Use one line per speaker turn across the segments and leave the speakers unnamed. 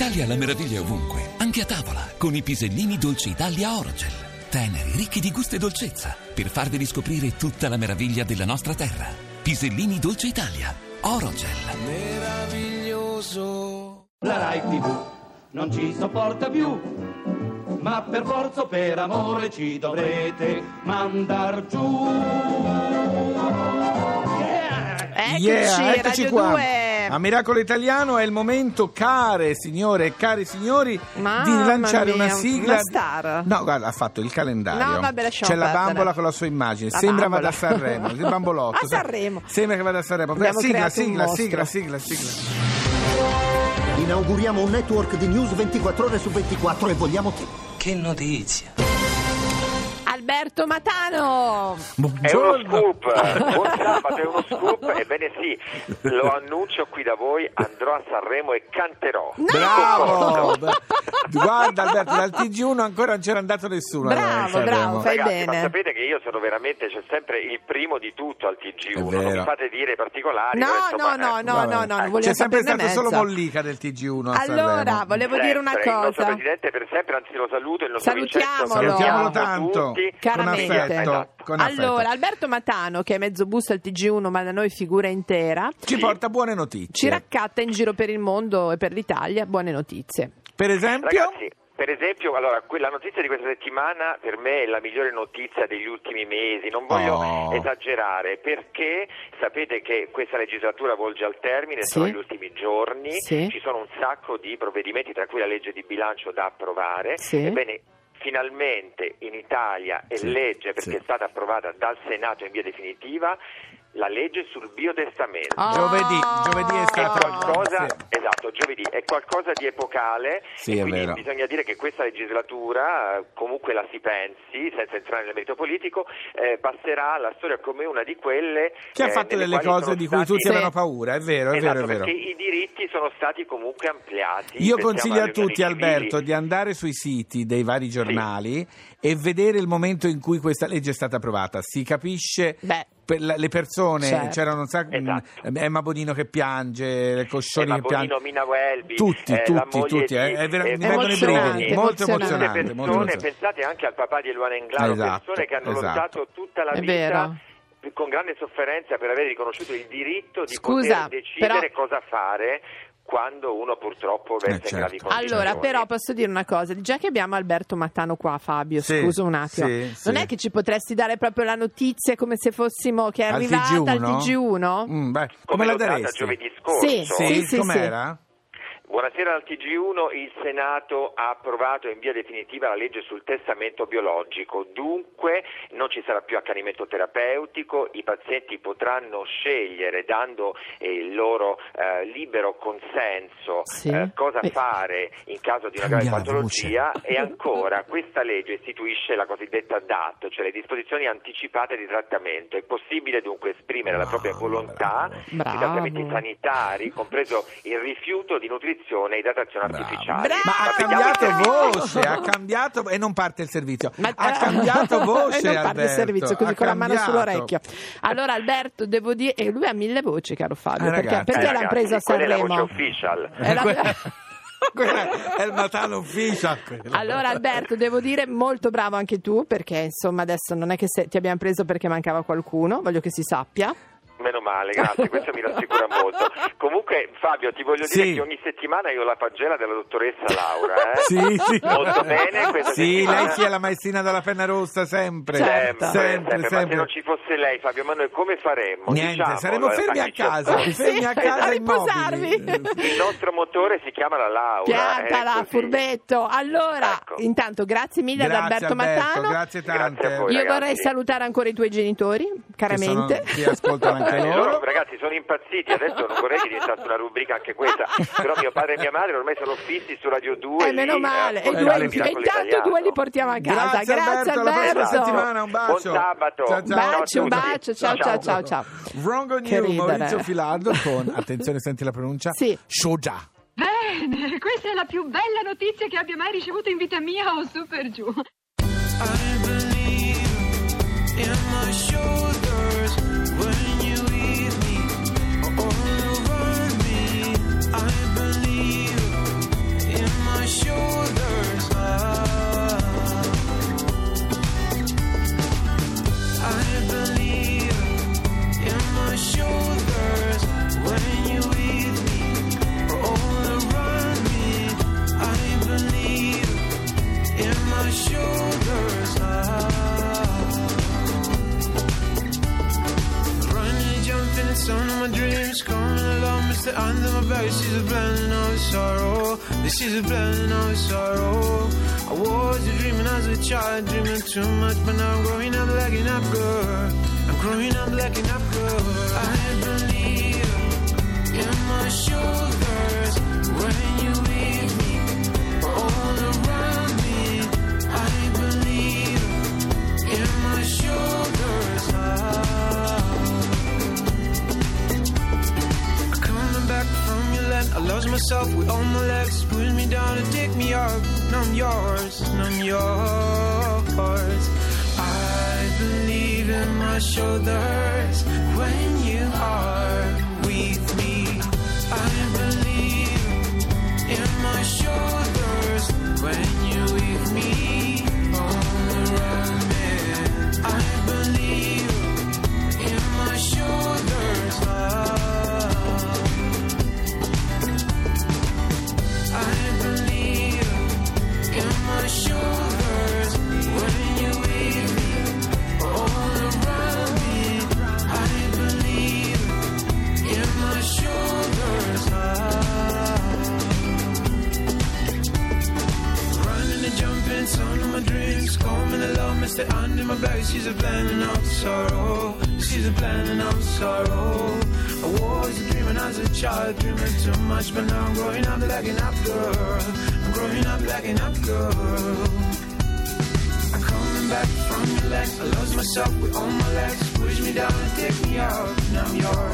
Italia la meraviglia è ovunque, anche a tavola, con i pisellini Dolce Italia Orogel. Teneri, ricchi di gusto e dolcezza, per farvi riscoprire tutta la meraviglia della nostra terra. Pisellini Dolce Italia Orogel.
meraviglioso. La Rai TV non ci sopporta più, ma per forza o per amore ci dovrete mandar giù. Yeah!
Eccoci,
Yeah, eccoci
Radio
qua.
2.
A Miracolo Italiano è il momento, care signore e cari signori,
Mamma
di lanciare
mia,
una sigla.
una star.
No, guarda, ha fatto il calendario.
No, vabbè, lasciamo
C'è la
perdere.
bambola con la sua immagine.
La
Sembra
bambola.
vada a Sanremo. Il bambolotto.
A Sanremo.
Sembra che vada a Sanremo.
Abbiamo
sigla, sigla, sigla, sigla, sigla.
Inauguriamo un network di news 24 ore su 24 e vogliamo che...
Che notizia!
Alberto Matano.
È uno
Buongiorno.
scoop, buon sabato, è uno scoop, ebbene sì, lo annuncio qui da voi, andrò a Sanremo e canterò.
Bravo! Guarda Alberto, dal TG1 ancora non c'era andato nessuno.
Bravo, bravo, fai
Ragazzi, ma
bene.
sapete che io sono veramente, c'è sempre il primo di tutto al TG1,
È
non mi fate dire i particolari.
No,
insomma,
no, no,
eh,
no, no, no, non
C'è sempre stato solo. Mollica del TG1 a
Allora,
Sanremo.
volevo dire una
sempre, Il nostro
cosa.
presidente per sempre, anzi lo saluto, il nostro
Salutiamolo.
Vincenzo,
Salutiamolo
salutiamo
tanto,
tutti.
Caramente.
con affetto.
Esatto.
con affetto.
Allora, Alberto Matano, che è mezzo busto al TG1, ma da noi figura intera,
Ci porta buone notizie.
ci raccatta in giro per il mondo e per l'Italia buone notizie.
Per esempio?
Ragazzi, per esempio, allora, quella notizia di questa settimana per me è la migliore notizia degli ultimi mesi. Non voglio
Oh.
esagerare perché sapete che questa legislatura volge al termine,
Sì.
sono gli ultimi giorni,
Sì.
ci sono un sacco di provvedimenti, tra cui la legge di bilancio da approvare.
Sì.
Ebbene, finalmente in Italia è
Sì,
legge perché
sì.
è stata approvata dal Senato in via definitiva la legge sul biotestamento.
Ah.
Giovedì, giovedì è
È
stato
qualcosa,
sì.
esatto, giovedì, è qualcosa di epocale
Sì,
e
è
quindi
vero.
bisogna dire che questa legislatura, comunque la si pensi, senza entrare nel merito politico, eh, passerà alla storia come una di quelle
Che ha
eh,
fatto delle cose di cui tutti
Sì.
avevano paura, è vero, è
Esatto,
vero, è vero.
perché i diritti sono stati comunque ampliati.
Io consiglio a tutti, Alberto,
civili.
di andare sui siti dei vari giornali e vedere il momento in cui questa legge è stata approvata. Si capisce
Beh.
per la- le persone,
Certo.
c'erano un sacco,
Esatto.
mh, Emma Bonino che piange, Coscioni
Emma
che piange.
Bonino, Mina Welby,
Tutti,
eh,
tutti, tutti,
di-
eh, è vera-
eh,
mi vengono i
Emozionante,
brividi, molto
emozionante.
Tutte
molto
persone,
emozionante.
pensate anche al papà di Eluana Englaro,
Esatto,
persone che hanno
esatto.
lottato tutta la
È
vita
vero.
con grande sofferenza per aver riconosciuto il diritto di
Scusa,
poter decidere
però-
cosa fare quando uno purtroppo versa
certo.
in gravi condizioni.
Allora, però posso dire una cosa, già che abbiamo Alberto Matano qua, Fabio,
Sì,
scusa un attimo,
sì,
non
sì.
è che ci potresti dare proprio la notizia come se fossimo che è
Al
arrivata al
TG1?
TG1?
Mm, beh, come,
come
la daresti?
giovedì scorso.
Sì,
Sì,
sì,
com'era?
Buonasera al TG1, il Senato ha approvato in via definitiva la legge sul testamento biologico, dunque non ci sarà più accanimento terapeutico, i pazienti potranno scegliere dando eh, il loro eh, libero consenso
Sì.
eh, cosa
Beh.
fare in caso di una grave patologia e ancora questa legge istituisce la cosiddetta DAT, cioè le disposizioni anticipate di trattamento. È possibile dunque esprimere la propria
Bravo,
volontà
bravo.
Bravo.
trattamenti sanitari, compreso il rifiuto di nutrizione e idratazione
Bravo.
artificiali.
Bravo.
Ma ha cambiato voce, ha cambiato e non parte il servizio.
Ma-
ha cambiato voce.
e non parte il
Alberto,
servizio così
ha
con la mano
cambiato.
sull'orecchio. Allora Alberto, devo dire, e lui ha mille voci, caro Fabio,
Eh,
perché,
ragazzi.
perché
Eh,
l'hanno preso a
quella è la voce
Sanremo?
official.
È la-
Quella- Quella è il Matano Official. quella.
Allora Alberto, devo dire molto bravo anche tu, perché insomma adesso non è che se- ti abbiamo preso perché mancava qualcuno, voglio che si sappia.
Meno male, grazie, questo mi rassicura molto. Comunque Fabio, ti voglio dire
Sì.
che ogni settimana io ho la pagella della dottoressa Laura. Eh?
Sì, sì.
Molto bene, questa
Sì,
settimana.
lei sia la maestrina della penna rossa sempre.
Sempre,
Sempre,
sempre, ma se
sempre.
non ci fosse lei, Fabio, ma noi come faremmo?
Niente,
Diciamolo,
saremo
eh,
fermi a casa, fermi a casa immobili.
riposarvi.
Il nostro motore si chiama la Laura.
Piantala,
eh,
furbetto. Allora,
Ecco.
intanto grazie mille ad
Grazie
Alberto
Alberto,
Mattano.
grazie
Grazie
tante.
a voi.
Io
ragazzi.
vorrei salutare ancora i tuoi genitori,
Che
caramente.
sono- Ti ascoltano anche
Eh,
loro.
loro, ragazzi, sono impazziti. Adesso non vorrei che diventasse una rubrica anche questa. Però mio padre e mia madre ormai sono fissi su Radio 2.
Eh, meno
lì,
male. E, due, e intanto
Italiano.
due li portiamo a casa.
Grazie, Alberto, alla prossima
Alberto.
settimana, un bacio.
Buon sabato.
Ciao,
Un
ciao.
bacio, un bacio. Ciao, ciao, ciao, ciao.
Wrong on
Che
you. Maurizio Filardo con, attenzione senti la pronuncia,
Sì.
Shoja.
Bene, questa è la più bella notizia che abbia mai ricevuto in vita mia o su per giù.
I believe in my shoulders
stay under my bed. She's a blending of sorrow. This is a blending of sorrow. I was a dreaming as a child, dreaming too much, but now I'm growing up, lacking up, girl. I'm growing up, lacking up, girl. I believe in my shoulders She's a planning of sorrow. She's a planning of sorrow. I was dreaming as a child, dreaming too much, but now I'm growing up, lacking up, girl. I'm growing up, lacking up, girl. I'm coming back from your legs. I lost myself with all my legs. Push me down and take me out. Now I'm yours,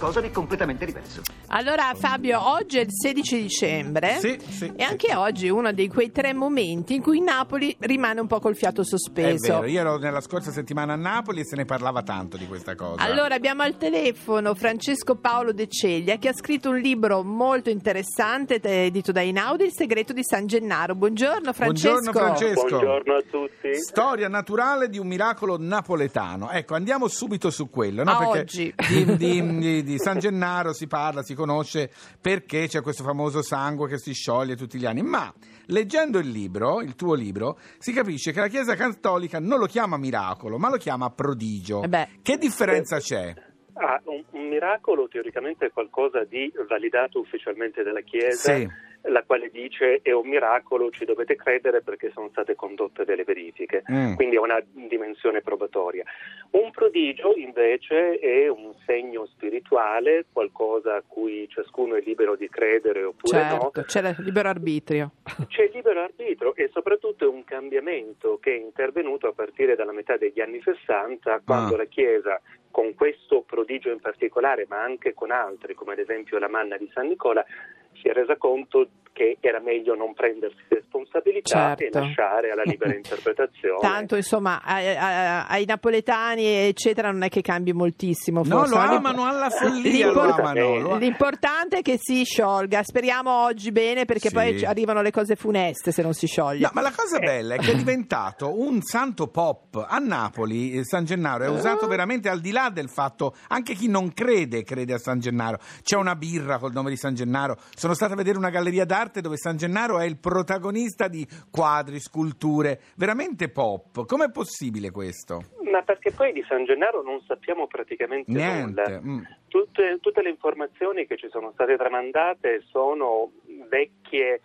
qualcosa di completamente diverso.
Allora Fabio, oggi è il 16 dicembre
Sì, sì,
e anche oggi è uno di quei tre momenti in cui Napoli rimane un po' col fiato
È
sospeso.
vero, io ero nella scorsa settimana a Napoli e se ne parlava tanto di questa cosa.
Allora abbiamo al telefono Francesco Paolo De Ceglia che ha scritto un libro molto interessante eh, edito da Inaudi, Il segreto di San Gennaro. Buongiorno Francesco.
Buongiorno Francesco.
Buongiorno a tutti.
Storia naturale di un miracolo napoletano. Ecco, andiamo subito su quello. No?
A
Perché
oggi.
Di, di- di- di San Gennaro si parla, si conosce perché c'è questo famoso sangue che si scioglie tutti gli anni. Ma leggendo il libro, il tuo libro, si capisce che la Chiesa Cattolica non lo chiama miracolo, ma lo chiama prodigio.
Eh beh.
Che differenza c'è?
Ah, un, un miracolo teoricamente è qualcosa di validato ufficialmente dalla Chiesa,
Sì.
La quale dice è un miracolo, ci dovete credere perché sono state condotte delle verifiche,
Mm.
quindi è una dimensione probatoria. Un prodigio invece è un segno spirituale, qualcosa a cui ciascuno è libero di credere oppure no.
Certo, c'è il libero arbitrio.
C'è il libero arbitro e soprattutto è un cambiamento che è intervenuto a partire dalla metà degli anni 60, quando
Ah.
la Chiesa, con questo prodigio in particolare, ma anche con altri, come ad esempio la manna di San Nicola, si è resa conto che era meglio non prendersi responsabilità
Certo.
e lasciare alla libera interpretazione.
Tanto insomma ai, ai- ai napoletani eccetera non è che cambi moltissimo.
No,
forse.
lo
L'imp-
amano alla follia, lo
L'import-
amano. lo-
L'importante è che si sciolga. Speriamo oggi bene perché
Sì.
poi arrivano le cose funeste se non si scioglie.
No, ma la cosa bella è che è diventato un santo pop a Napoli. eh, San Gennaro è usato veramente al di là del fatto, anche chi non crede, crede a San Gennaro. C'è una birra col nome di San Gennaro. Sono stato a vedere una galleria d'arte dove San Gennaro è il protagonista di quadri, sculture, veramente pop. Com'è possibile questo?
Ma perché poi di San Gennaro non sappiamo praticamente
Niente.
nulla.
mm.
Tutte, tutte le informazioni che ci sono state tramandate sono vecchie,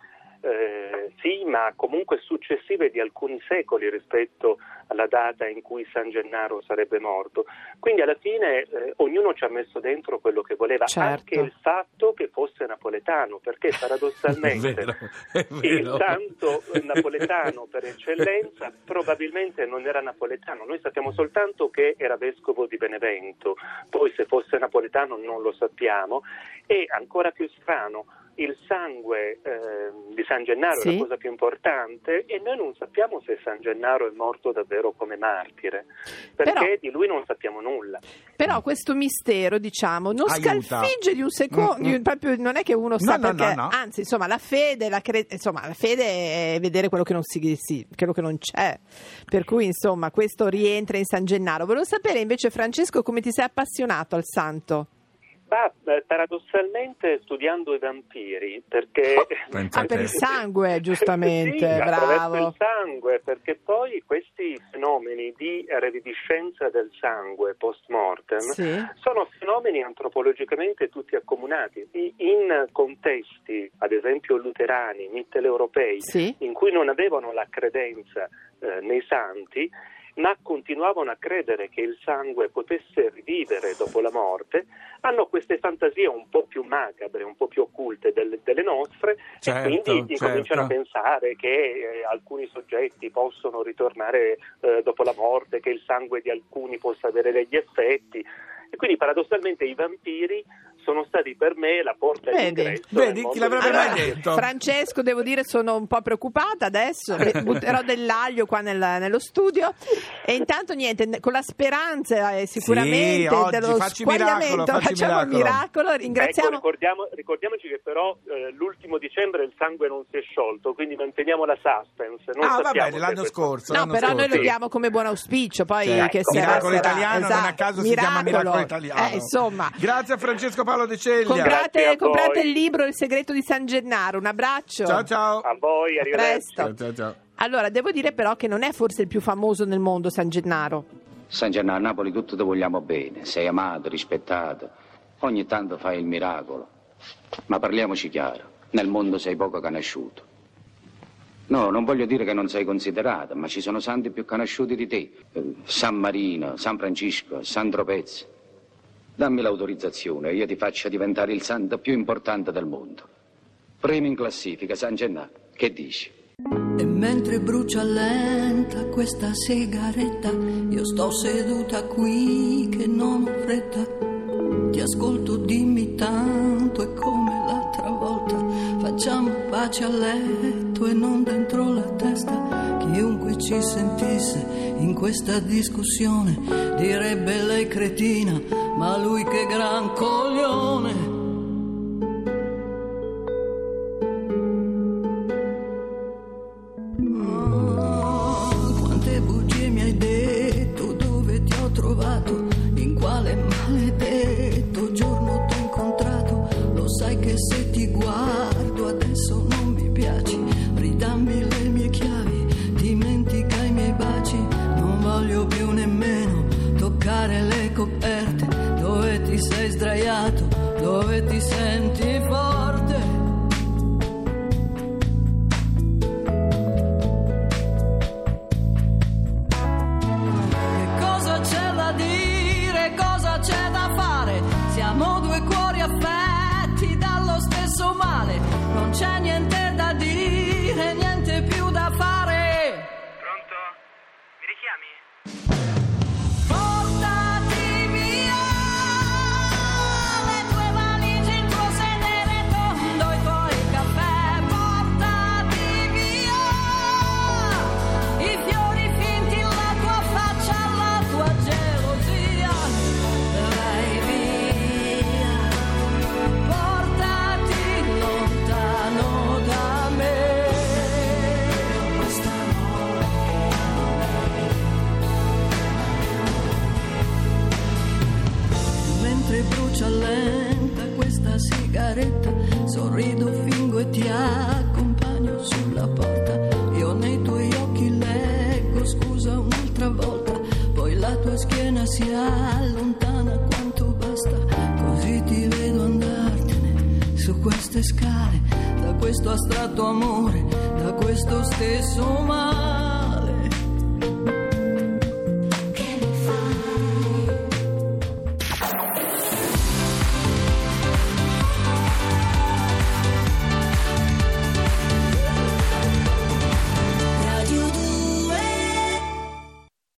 eh, sì, ma comunque successive di alcuni secoli rispetto alla data in cui San Gennaro sarebbe morto. Quindi alla fine eh, ognuno ci ha messo dentro quello che voleva,
Certo.
anche il fatto che fosse napoletano, perché
È
paradossalmente
vero, è
il
vero.
santo napoletano per eccellenza probabilmente non era napoletano, noi sappiamo soltanto che era vescovo di Benevento, poi se fosse napoletano non lo sappiamo e ancora più strano, il sangue eh, di San Gennaro
Sì.
è la cosa più importante e noi non sappiamo se San Gennaro è morto davvero come martire, perché
Però-
di lui non sappiamo nulla.
Però questo mistero, diciamo, non
Aiuta.
scalfigge di un secondo,
Mm, mm.
proprio non è che uno sa
No,
perché,
no, no.
anzi, insomma, la fede, la cre- insomma, la fede è vedere quello che non si, si- quello che non c'è. Per cui, insomma, questo rientra in San Gennaro. Volevo sapere invece Francesco come ti sei appassionato al santo.
Ma eh, paradossalmente studiando i vampiri, perché...
Pensa
Ah, per il sangue, giustamente,
Sì,
bravo.
il sangue, perché poi questi fenomeni di reviviscenza del sangue post mortem
Sì.
sono fenomeni antropologicamente tutti accomunati in contesti, ad esempio luterani, mitteleuropei,
Sì.
in cui non avevano la credenza eh, nei santi, ma continuavano a credere che il sangue potesse rivivere dopo la morte, hanno queste fantasie un po' più macabre, un po' più occulte del- delle nostre
Certo,
e quindi incominciano a
certo.
pensare che eh, alcuni soggetti possono ritornare eh, dopo la morte, che il sangue di alcuni possa avere degli effetti. E quindi paradossalmente i vampiri sono stati per me la porta
Vedi?
d'ingresso.
Vedi, chi l'avrebbe mai detto?
Francesco, devo dire, sono un po' preoccupata adesso. Butterò dell'aglio qua nel- nello studio. E intanto, niente, con la speranza eh, sicuramente
Sì, oggi
dello squagliamento,
miracolo, facci
facciamo il
miracolo.
miracolo.
Ecco,
Ringraziamo.
ricordiamo- ricordiamoci che però eh, l'ultimo dicembre il sangue non si è sciolto, quindi manteniamo la suspense. Non
Ah, vabbè,
se
l'anno
questo-
scorso.
No,
l'anno
però noi
scorso.
lo diamo come buon auspicio. Poi
Certo.
che sarà,
Miracolo
sarà.
italiano, non a
Esatto.
caso si chiama Miracolo italiano.
Eh, insomma,
Grazie a Francesco Paolo De Ceglia.
Comprate,
a
comprate il libro Il segreto di San Gennaro. Un abbraccio.
Ciao ciao.
A voi,
A
arrivederci.
presto.
Ciao, ciao, ciao.
Allora, devo dire però che non è forse il più famoso nel mondo San Gennaro.
San Gennaro a Napoli tutto ti vogliamo bene, sei amato, rispettato, ogni tanto fai il miracolo. Ma parliamoci chiaro, nel mondo sei poco conosciuto. No, non voglio dire che non sei considerato, ma ci sono santi più conosciuti di te. Eh, San Marino, San Francisco, San Tropez. Dammi l'autorizzazione e io ti faccio diventare il santo più importante del mondo. Primo in classifica, San Gennaro. Che dici?
E mentre brucia lenta questa sigaretta, io sto seduta qui che non ho fretta. Ti ascolto, dimmi tanto e come l'altra volta. Facciamo pace a letto e non dentro la testa. Chiunque ci sentisse in questa discussione direbbe lei cretina, ma lui che gran coglione. Sai che se ti guardo adesso non mi piaci, dove ti senti forte. Che cosa c'è da dire, cosa c'è da fare? Siamo due cuori affetti dallo stesso male. Non c'è niente allontana quanto basta, così ti vedo andartene su queste scale, da questo astratto amore, da questo stesso mare.